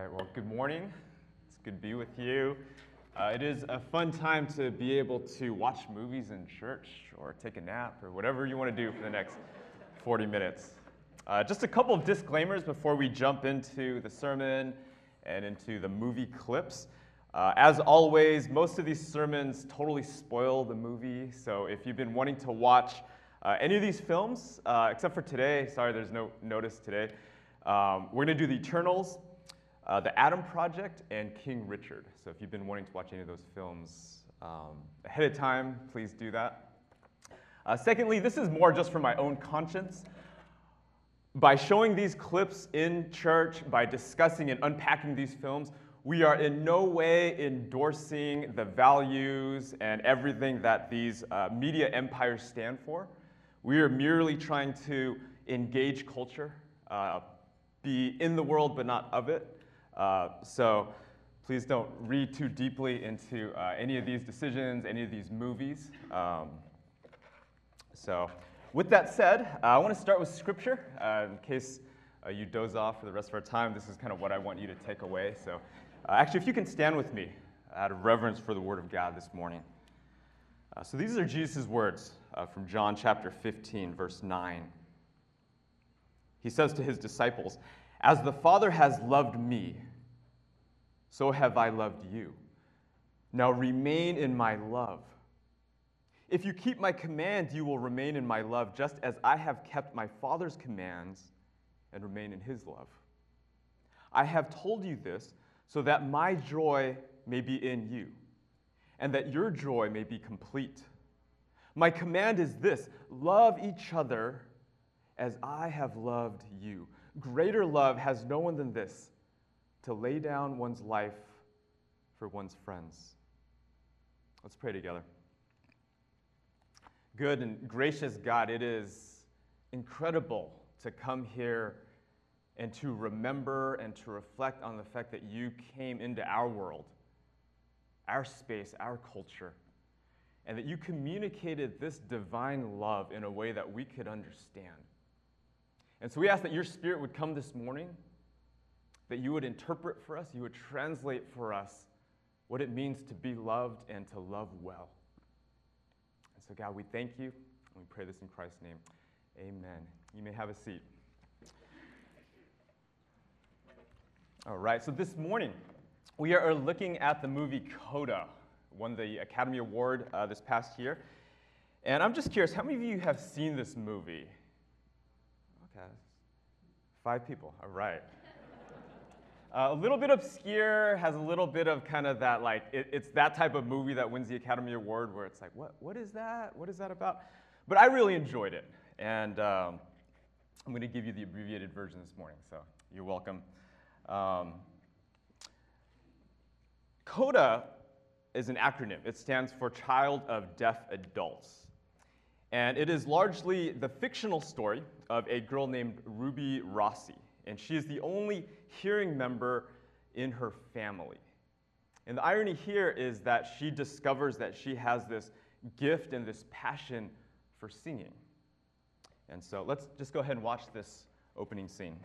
right, well, good morning. It's good to be with you. Uh, it is a fun time to be able to watch movies in church or take a nap or whatever you want to do for the next 40 minutes. Uh, just a couple of disclaimers before we jump into the sermon and into the movie clips. Uh, as always, most of these sermons totally spoil the movie, so if you've been wanting to watch uh, any of these films, uh, except for today, sorry, there's no notice today, um, we're going to do the Eternals, uh, The Adam Project, and King Richard. So if you've been wanting to watch any of those films um, ahead of time, please do that. Uh, secondly, this is more just for my own conscience. By showing these clips in church, by discussing and unpacking these films, we are in no way endorsing the values and everything that these uh, media empires stand for. We are merely trying to engage culture, uh, be in the world but not of it. Uh, so please don't read too deeply into uh, any of these decisions, any of these movies. Um, so, with that said, uh, I want to start with scripture. Uh, in case uh, you doze off for the rest of our time, this is kind of what I want you to take away. So, uh, actually, if you can stand with me out of reverence for the Word of God this morning. so, these are Jesus' words from John chapter 15, verse 9. He says to his disciples, As the Father has loved me, so have I loved you. Now remain in my love. If you keep my command, you will remain in my love, just as I have kept my Father's commands and remain in his love. I have told you this so that my joy may be in you, and that your joy may be complete. My command is this love each other as I have loved you. Greater love has no one than this to lay down one's life for one's friends. Let's pray together. Good and gracious God, it is incredible to come here and to remember and to reflect on the fact that you came into our world, our space, our culture, and that you communicated this divine love in a way that we could understand. And so we ask that your spirit would come this morning, that you would interpret for us, you would translate for us what it means to be loved and to love well. And so, God, we thank you, and we pray this in Christ's name. Amen. You may have a seat. All right, so this morning, we are looking at the movie Coda, won the Academy Award uh, this past year. And I'm just curious, how many of you have seen this movie? Five people, all right. Uh, a little bit obscure, has a little bit of kind of that, like, it, it's that type of movie that wins the Academy Award where it's like, what, what is that? What is that about? But I really enjoyed it. And um, I'm going to give you the abbreviated version this morning, so you're welcome. Um, CODA is an acronym, it stands for Child of Deaf Adults. And it is largely the fictional story of a girl named Ruby Rossi. And she is the only hearing member in her family. And the irony here is that she discovers that she has this gift and this passion for singing. And so let's just go ahead and watch this opening scene.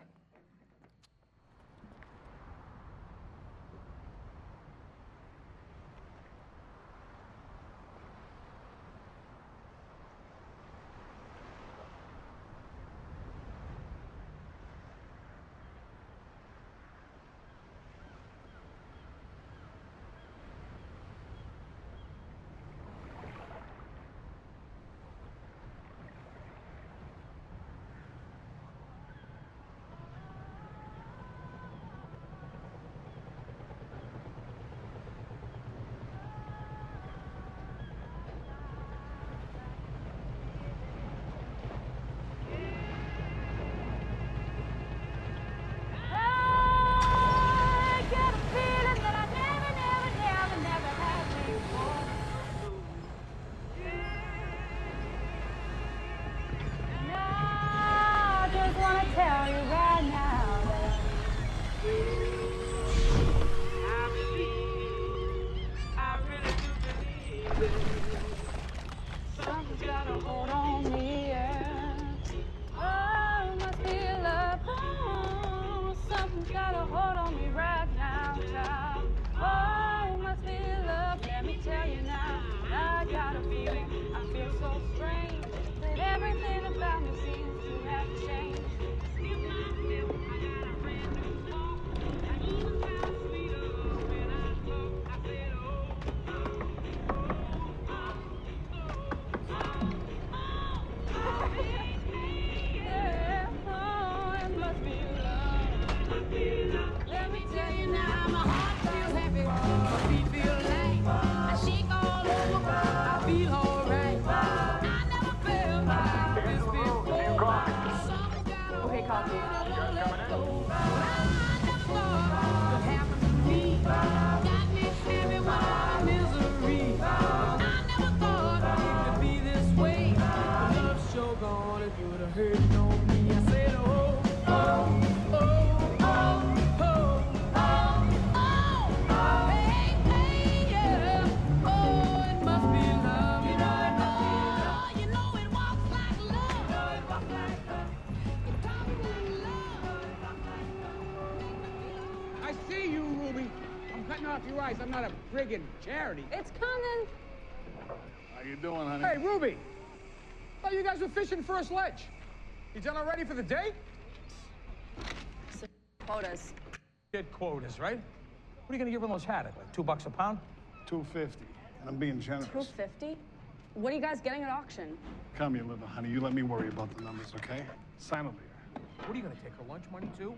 Charity. It's coming. How you doing, honey? Hey, Ruby. Oh, you guys were fishing for a sledge. You done already for the day? Quotas. Get quotas, right? What are you gonna give them those haddock? Like two bucks a pound? 250. And I'm being generous. 250? What are you guys getting at auction? Come here, little honey. You let me worry about the numbers, okay? Sign over here. What are you gonna take her lunch money too?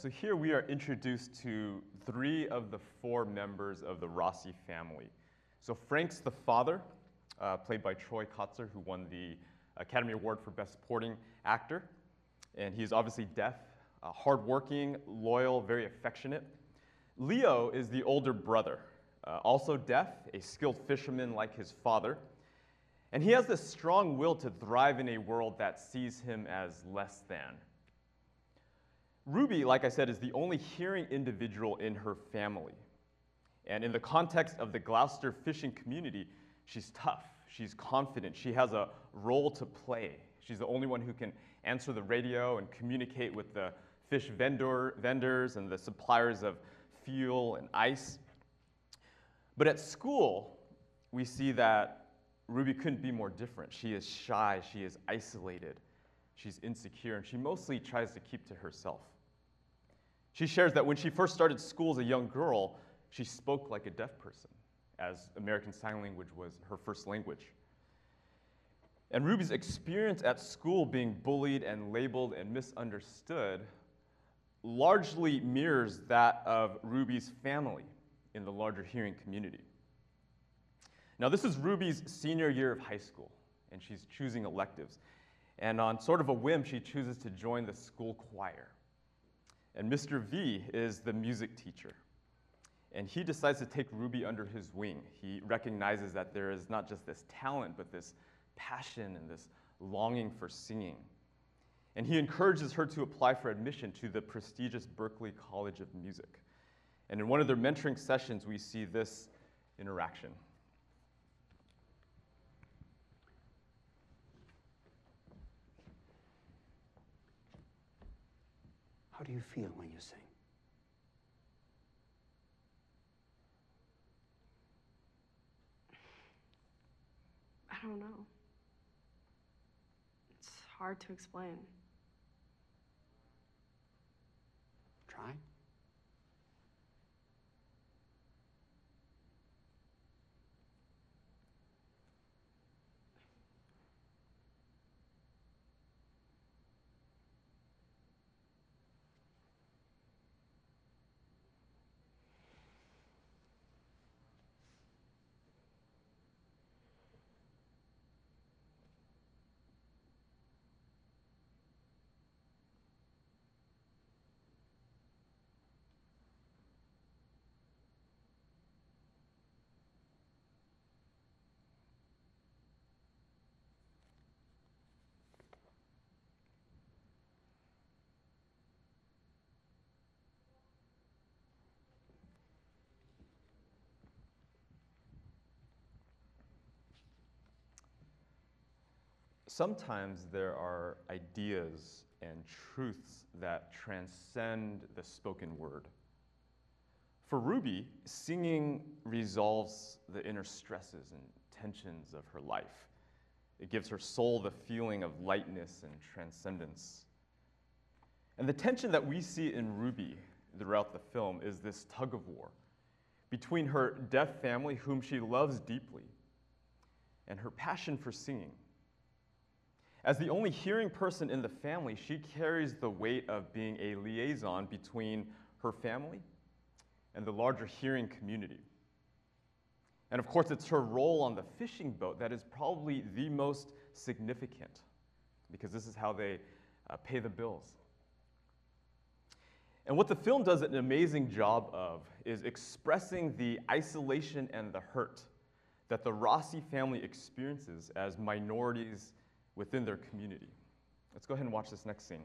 So here we are introduced to three of the four members of the Rossi family. So Frank's the father, uh, played by Troy Kotsur, who won the Academy Award for Best Supporting Actor. And he's obviously deaf, uh, hardworking, loyal, very affectionate. Leo is the older brother, uh, also deaf, a skilled fisherman like his father. And he has this strong will to thrive in a world that sees him as less than. Ruby, like I said, is the only hearing individual in her family. And in the context of the Gloucester fishing community, she's tough, she's confident, she has a role to play. She's the only one who can answer the radio and communicate with the fish vendor, vendors and the suppliers of fuel and ice. But at school, we see that Ruby couldn't be more different. She is shy, she is isolated, she's insecure, and she mostly tries to keep to herself. She shares that when she first started school as a young girl, she spoke like a deaf person, as American Sign Language was her first language. And Ruby's experience at school being bullied and labeled and misunderstood largely mirrors that of Ruby's family in the larger hearing community. Now, this is Ruby's senior year of high school, and she's choosing electives. And on sort of a whim, she chooses to join the school choir. And Mr. V is the music teacher. And he decides to take Ruby under his wing. He recognizes that there is not just this talent, but this passion and this longing for singing. And he encourages her to apply for admission to the prestigious Berklee College of Music. And in one of their mentoring sessions, we see this interaction. How do you feel when you sing? I don't know. It's hard to explain. Try? Sometimes there are ideas and truths that transcend the spoken word. For Ruby, singing resolves the inner stresses and tensions of her life. It gives her soul the feeling of lightness and transcendence. And the tension that we see in Ruby throughout the film is this tug of war between her deaf family, whom she loves deeply, and her passion for singing. As the only hearing person in the family, she carries the weight of being a liaison between her family and the larger hearing community. And of course, it's her role on the fishing boat that is probably the most significant because this is how they uh, pay the bills. And what the film does an amazing job of is expressing the isolation and the hurt that the Rossi family experiences as minorities within their community. Let's go ahead and watch this next scene.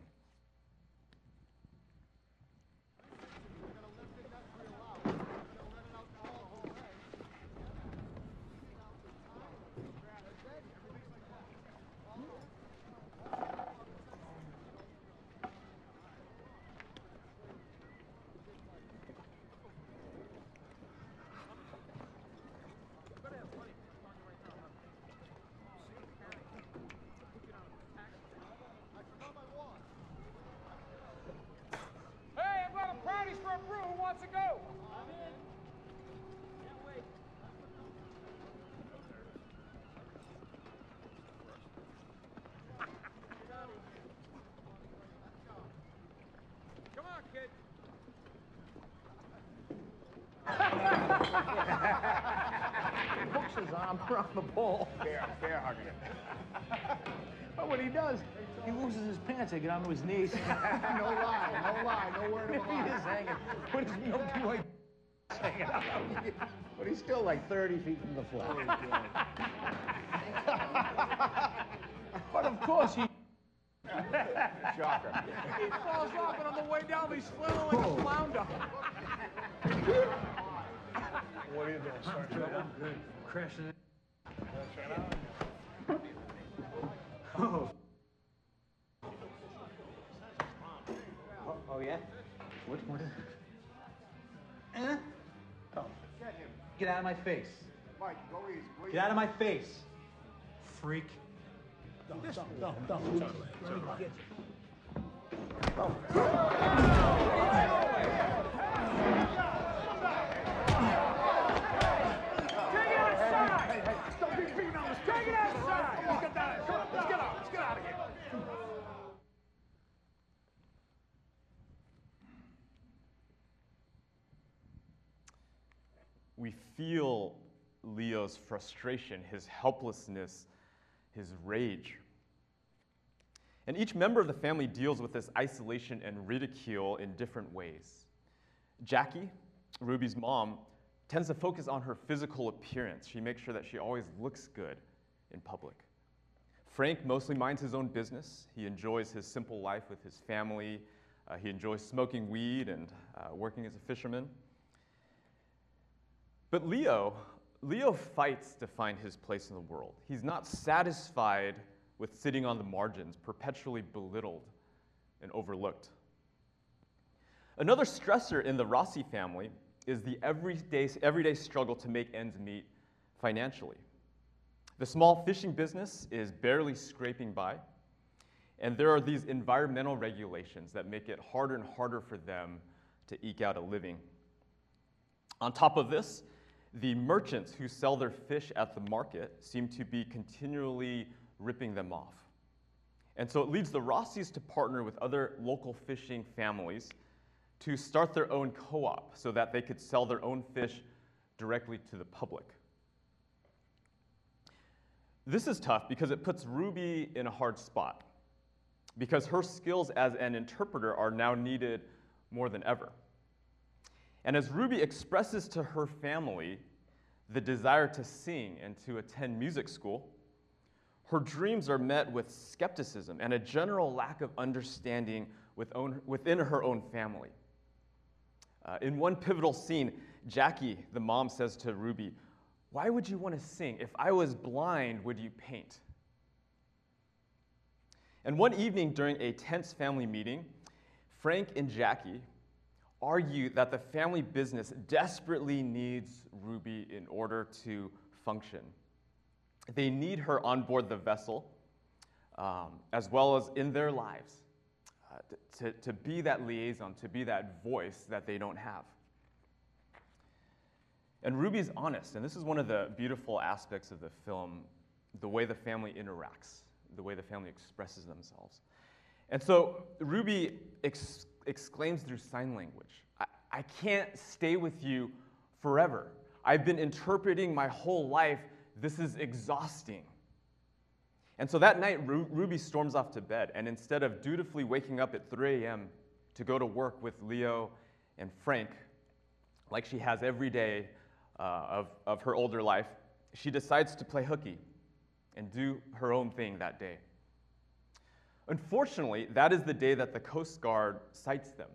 Hey, I've got a brownies for a brew. Who wants to go? Come on, kid. hooks his arm around the pole. Bear, bear hugging it. But what he does, he loses his pants, they get onto his knees. no lie, no lie, no word of a he is hanging with his milky white hanging out. But he's still like 30 feet from the floor. but of course, he Shocker. he falls off, and on the way down, he's flailing like a flounder. What are you doing? Start trouble? Good. Crashing it. Oh. Oh, yeah? What? What is Eh? Oh. Get out of my face. Mike, go easy. Go Get out of my face. Freak. Don't be beating on us. Take it outside. Let's get down. Let's get out. Let's get out of here. We feel Leo's frustration, his helplessness, his rage. And each member of the family deals with this isolation and ridicule in different ways. Jackie, Ruby's mom, tends to focus on her physical appearance. She makes sure that she always looks good in public. Frank mostly minds his own business. He enjoys his simple life with his family. Uh, he enjoys smoking weed and uh, working as a fisherman. But Leo, Leo fights to find his place in the world. He's not satisfied with sitting on the margins, perpetually belittled and overlooked. Another stressor in the Rossi family is the everyday, everyday struggle to make ends meet financially. The small fishing business is barely scraping by, and there are these environmental regulations that make it harder and harder for them to eke out a living. On top of this, the merchants who sell their fish at the market seem to be continually ripping them off. And so it leads the Rossies to partner with other local fishing families to start their own co op so that they could sell their own fish directly to the public. This is tough because it puts Ruby in a hard spot, because her skills as an interpreter are now needed more than ever. And as Ruby expresses to her family the desire to sing and to attend music school, her dreams are met with skepticism and a general lack of understanding within her own family. Uh, in one pivotal scene, Jackie, the mom, says to Ruby, Why would you want to sing? If I was blind, would you paint? And one evening during a tense family meeting, Frank and Jackie argue that the family business desperately needs Ruby in order to function. They need her on board the vessel, um, as well as in their lives, uh, to, to be that liaison, to be that voice that they don't have. And Ruby's honest, and this is one of the beautiful aspects of the film the way the family interacts, the way the family expresses themselves. And so Ruby exclaims through sign language I-, I can't stay with you forever. I've been interpreting my whole life. This is exhausting. And so that night, Ru- Ruby storms off to bed, and instead of dutifully waking up at 3 a.m. to go to work with Leo and Frank, like she has every day uh, of, of her older life, she decides to play hooky and do her own thing that day. Unfortunately, that is the day that the Coast Guard cites them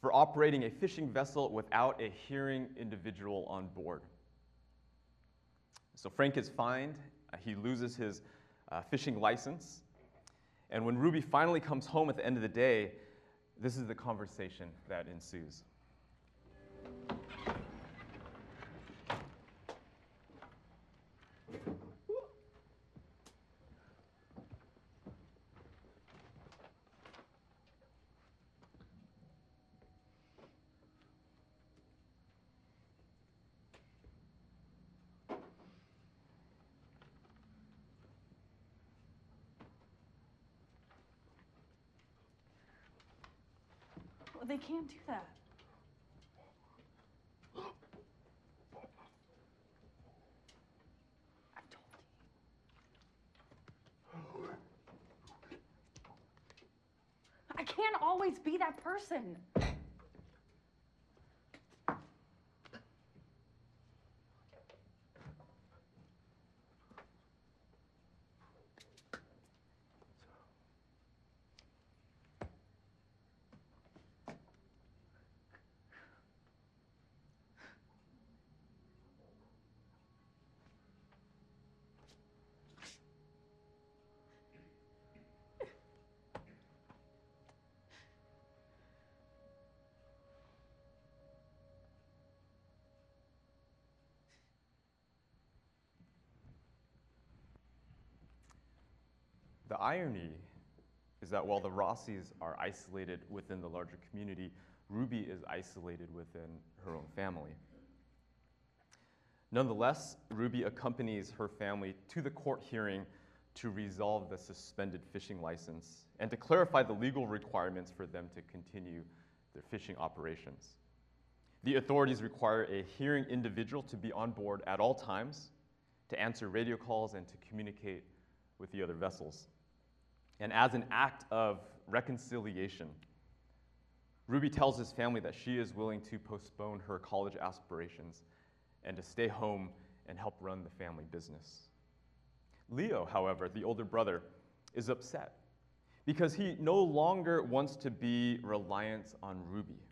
for operating a fishing vessel without a hearing individual on board. So Frank is fined, uh, he loses his uh, fishing license, and when Ruby finally comes home at the end of the day, this is the conversation that ensues. They can't do that. I've told you. I can't always be that person. The irony is that while the Rossies are isolated within the larger community, Ruby is isolated within her own family. Nonetheless, Ruby accompanies her family to the court hearing to resolve the suspended fishing license and to clarify the legal requirements for them to continue their fishing operations. The authorities require a hearing individual to be on board at all times, to answer radio calls, and to communicate with the other vessels. And as an act of reconciliation, Ruby tells his family that she is willing to postpone her college aspirations and to stay home and help run the family business. Leo, however, the older brother, is upset because he no longer wants to be reliant on Ruby.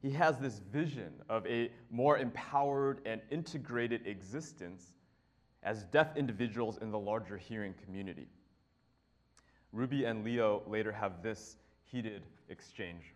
He has this vision of a more empowered and integrated existence as deaf individuals in the larger hearing community. Ruby and Leo later have this heated exchange.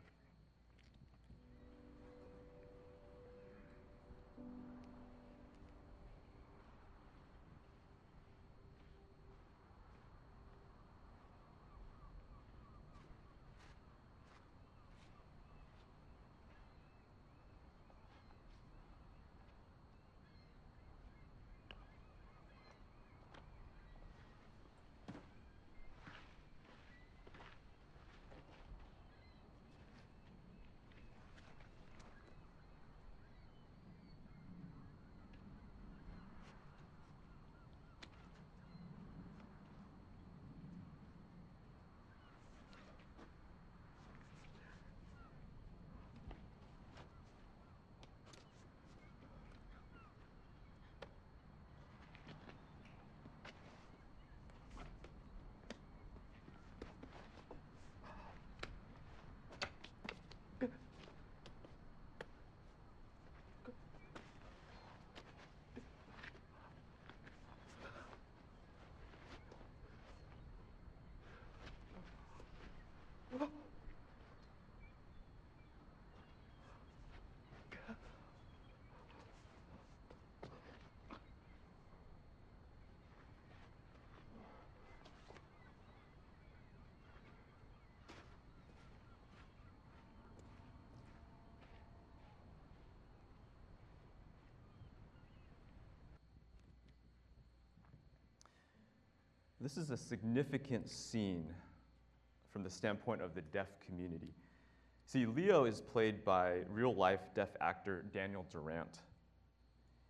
This is a significant scene from the standpoint of the deaf community. See, Leo is played by real life deaf actor Daniel Durant.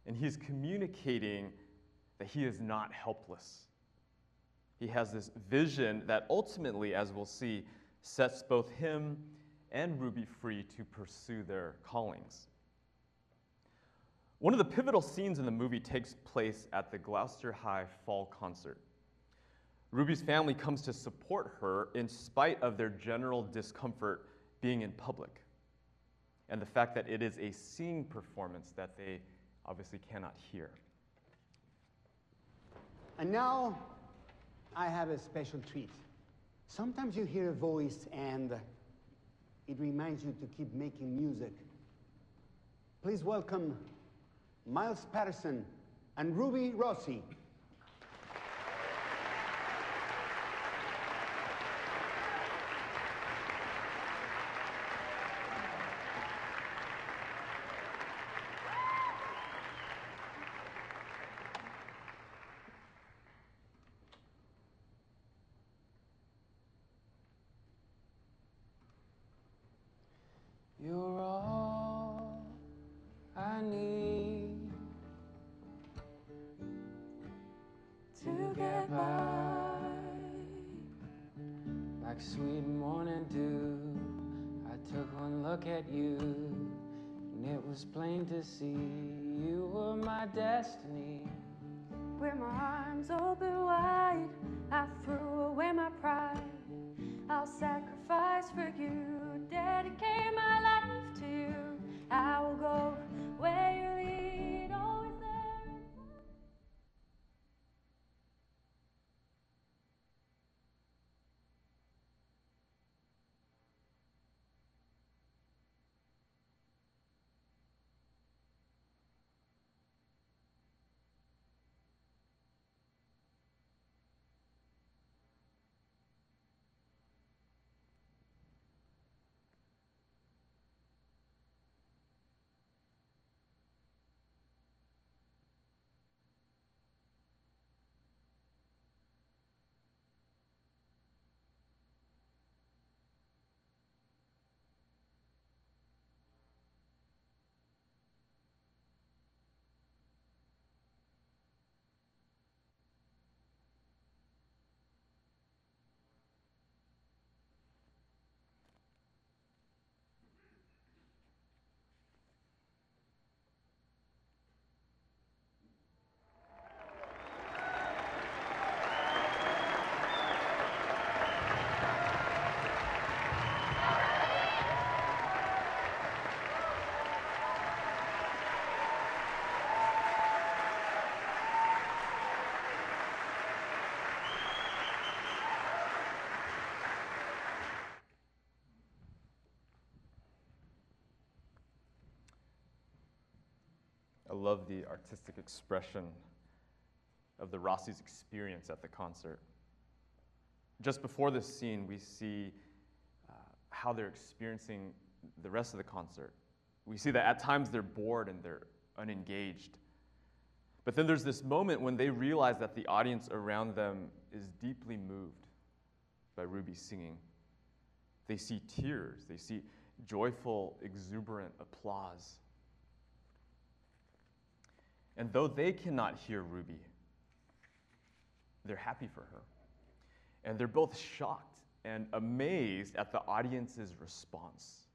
And he's communicating that he is not helpless. He has this vision that ultimately, as we'll see, sets both him and Ruby free to pursue their callings. One of the pivotal scenes in the movie takes place at the Gloucester High Fall concert. Ruby's family comes to support her in spite of their general discomfort being in public and the fact that it is a singing performance that they obviously cannot hear. And now, I have a special treat. Sometimes you hear a voice and it reminds you to keep making music. Please welcome Miles Patterson and Ruby Rossi. To see you were my destiny. With my arms open wide, I threw away my pride. I'll sacrifice for you, I love the artistic expression of the Rossi's experience at the concert. Just before this scene, we see uh, how they're experiencing the rest of the concert. We see that at times they're bored and they're unengaged. But then there's this moment when they realize that the audience around them is deeply moved by Ruby's singing. They see tears, they see joyful, exuberant applause. And though they cannot hear Ruby, they're happy for her. And they're both shocked and amazed at the audience's response.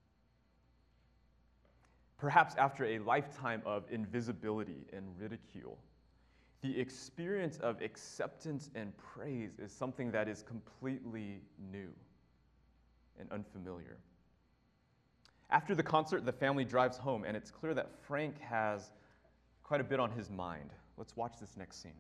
Perhaps after a lifetime of invisibility and ridicule, the experience of acceptance and praise is something that is completely new and unfamiliar. After the concert, the family drives home, and it's clear that Frank has quite a bit on his mind. Let's watch this next scene.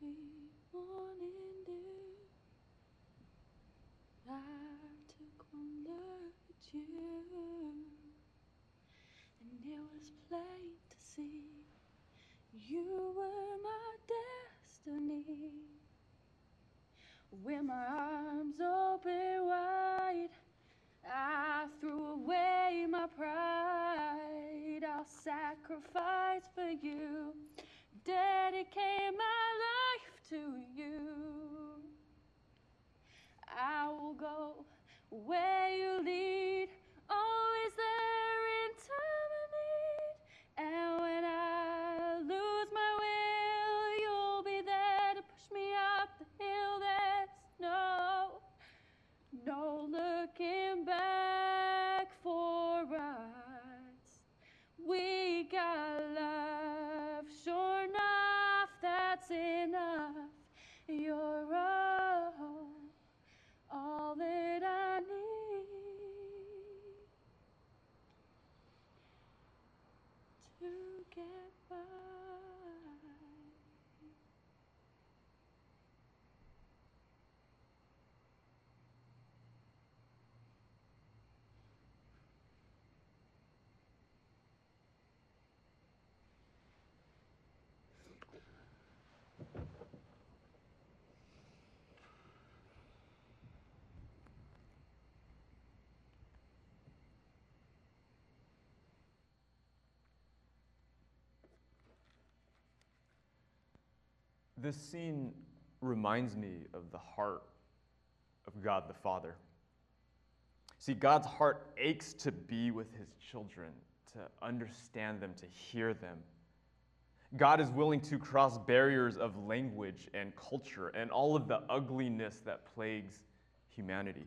Sweet morning dew. I took one look at you, and it was plain to see you were my destiny. When my arms open wide, I threw away my pride. I'll sacrifice for you, dedicate my life to you. I will go where you lead, oh, always there This scene reminds me of the heart of God the Father. See, God's heart aches to be with his children, to understand them, to hear them. God is willing to cross barriers of language and culture and all of the ugliness that plagues humanity,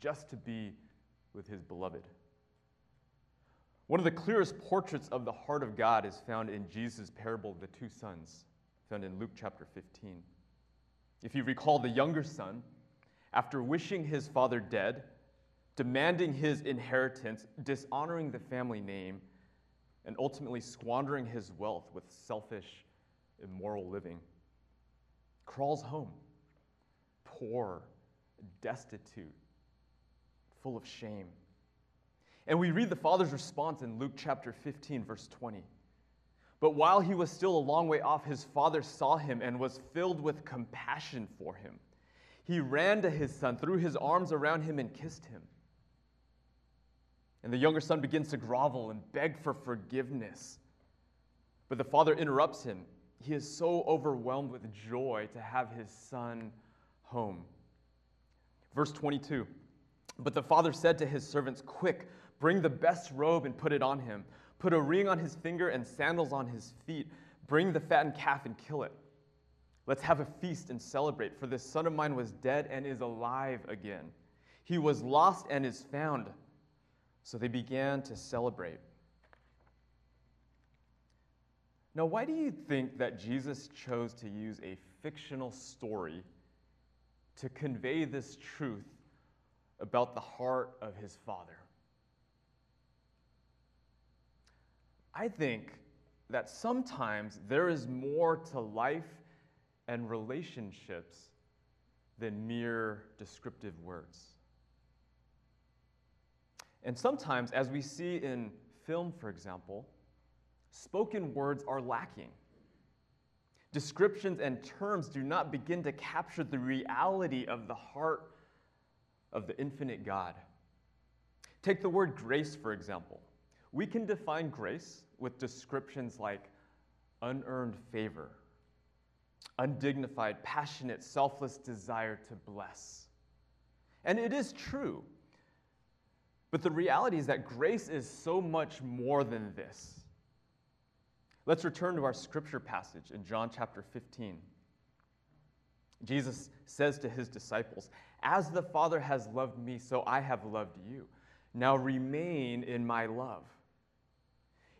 just to be with his beloved. One of the clearest portraits of the heart of God is found in Jesus' parable of the two sons, found in Luke chapter 15. If you recall, the younger son, after wishing his father dead, demanding his inheritance, dishonoring the family name, and ultimately squandering his wealth with selfish, immoral living, crawls home, poor, destitute, full of shame. And we read the father's response in Luke chapter 15, verse 20. But while he was still a long way off, his father saw him and was filled with compassion for him. He ran to his son, threw his arms around him, and kissed him. And the younger son begins to grovel and beg for forgiveness. But the father interrupts him. He is so overwhelmed with joy to have his son home. Verse 22 But the father said to his servants, Quick, bring the best robe and put it on him. Put a ring on his finger and sandals on his feet. Bring the fattened calf and kill it. Let's have a feast and celebrate, for this son of mine was dead and is alive again. He was lost and is found. So they began to celebrate. Now, why do you think that Jesus chose to use a fictional story to convey this truth about the heart of his Father? I think that sometimes there is more to life and relationships than mere descriptive words. And sometimes, as we see in film, for example, spoken words are lacking. Descriptions and terms do not begin to capture the reality of the heart of the infinite God. Take the word grace, for example. We can define grace with descriptions like unearned favor, undignified, passionate, selfless desire to bless. And it is true. But the reality is that grace is so much more than this. Let's return to our scripture passage in John chapter 15. Jesus says to his disciples, As the Father has loved me, so I have loved you. Now remain in my love.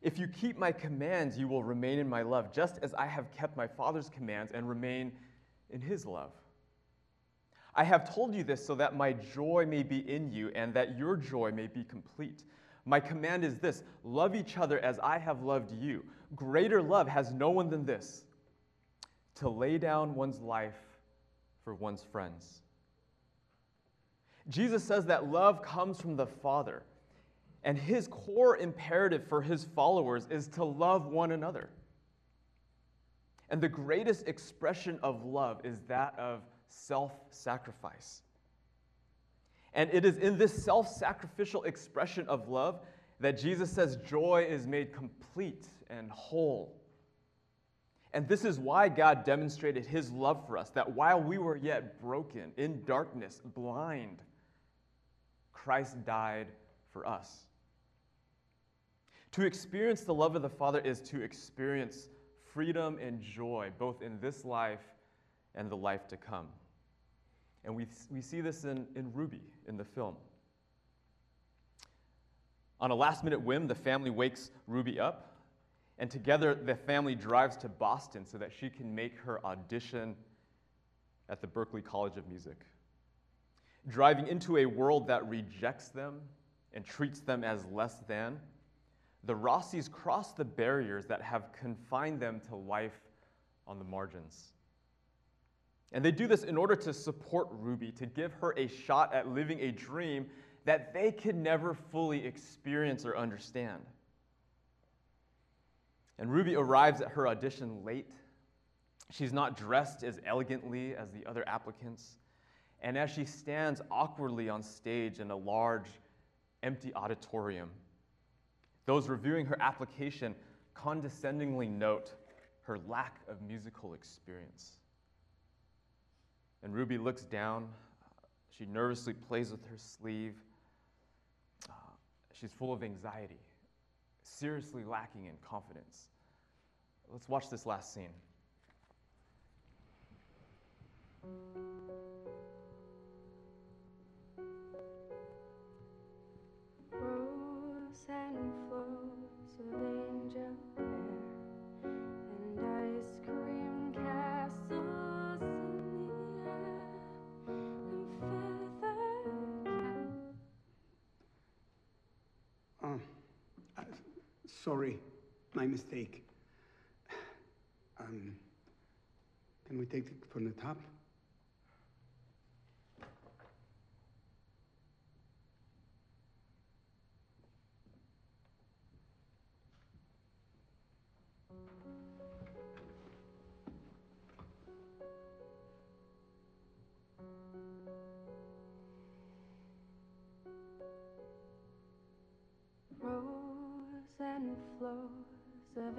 If you keep my commands, you will remain in my love, just as I have kept my Father's commands and remain in his love. I have told you this so that my joy may be in you and that your joy may be complete. My command is this love each other as I have loved you. Greater love has no one than this to lay down one's life for one's friends. Jesus says that love comes from the Father, and his core imperative for his followers is to love one another. And the greatest expression of love is that of self sacrifice. And it is in this self sacrificial expression of love that Jesus says joy is made complete and whole. And this is why God demonstrated his love for us that while we were yet broken, in darkness, blind, Christ died for us. To experience the love of the Father is to experience freedom and joy, both in this life and the life to come. And we, we see this in, in Ruby in the film. On a last minute whim, the family wakes Ruby up, and together the family drives to Boston so that she can make her audition at the Berklee College of Music. Driving into a world that rejects them and treats them as less than, the Rossis cross the barriers that have confined them to life on the margins. And they do this in order to support Ruby, to give her a shot at living a dream that they could never fully experience or understand. And Ruby arrives at her audition late. She's not dressed as elegantly as the other applicants. And as she stands awkwardly on stage in a large, empty auditorium, those reviewing her application condescendingly note her lack of musical experience. And Ruby looks down. She nervously plays with her sleeve. Uh, she's full of anxiety, seriously lacking in confidence. Let's watch this last scene. Rose and sorry, my mistake. Um, can we take it from the top? And flows of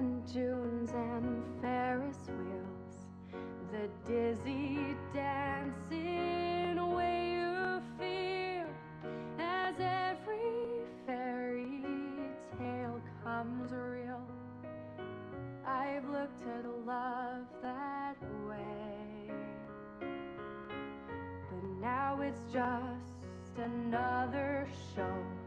and Junes and Ferris wheels, the dizzy dancing way you feel as every fairy tale comes real. I've looked at love that way, but now it's just another show.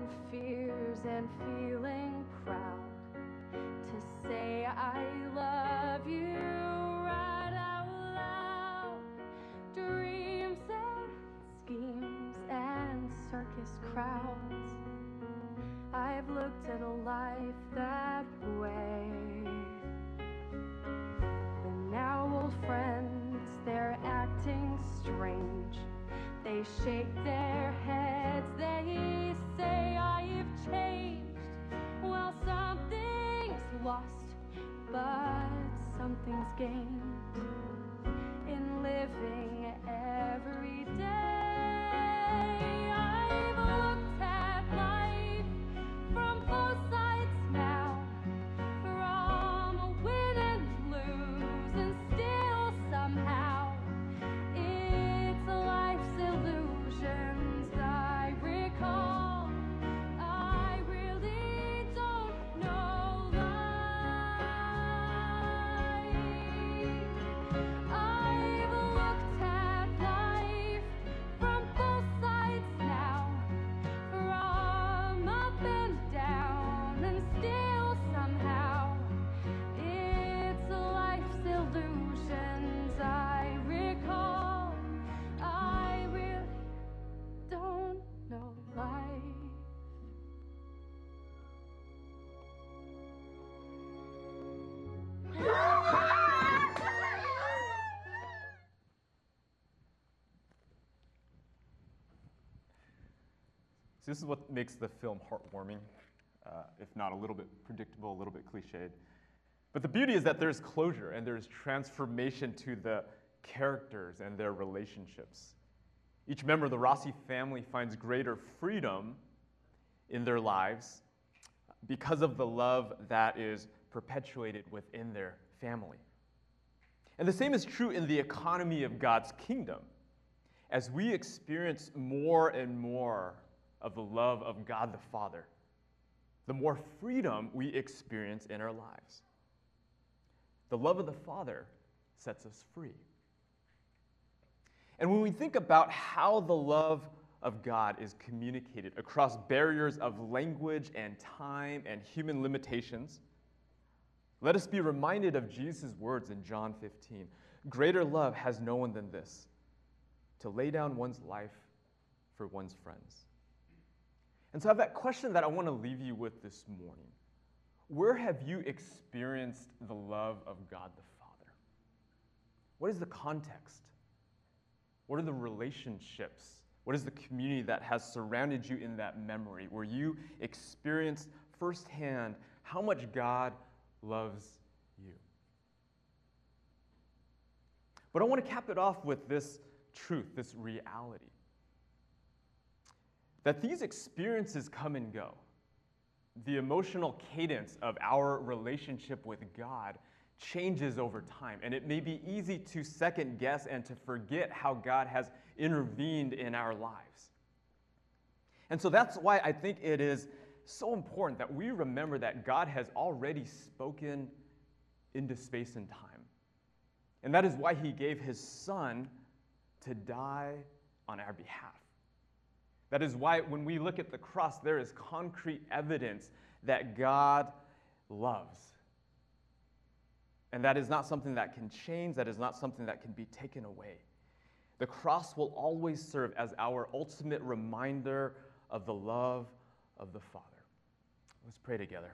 And fears and feeling proud to say I love you right out loud. Dreams and schemes and circus crowds. I've looked at a life that way. But now old friends, they're acting strange. They shake their something's gained So this is what makes the film heartwarming, uh, if not a little bit predictable, a little bit cliched. But the beauty is that there's closure and there's transformation to the characters and their relationships. Each member of the Rossi family finds greater freedom in their lives because of the love that is perpetuated within their family. And the same is true in the economy of God's kingdom. As we experience more and more of the love of God the Father, the more freedom we experience in our lives. The love of the Father sets us free. And when we think about how the love of God is communicated across barriers of language and time and human limitations, let us be reminded of Jesus' words in John 15 Greater love has no one than this, to lay down one's life for one's friends. And so I have that question that I want to leave you with this morning. Where have you experienced the love of God the Father? What is the context? What are the relationships? What is the community that has surrounded you in that memory where you experienced firsthand how much God loves you? But I want to cap it off with this truth, this reality that these experiences come and go. The emotional cadence of our relationship with God changes over time, and it may be easy to second guess and to forget how God has intervened in our lives. And so that's why I think it is so important that we remember that God has already spoken into space and time. And that is why he gave his son to die on our behalf. That is why when we look at the cross, there is concrete evidence that God loves. And that is not something that can change, that is not something that can be taken away. The cross will always serve as our ultimate reminder of the love of the Father. Let's pray together.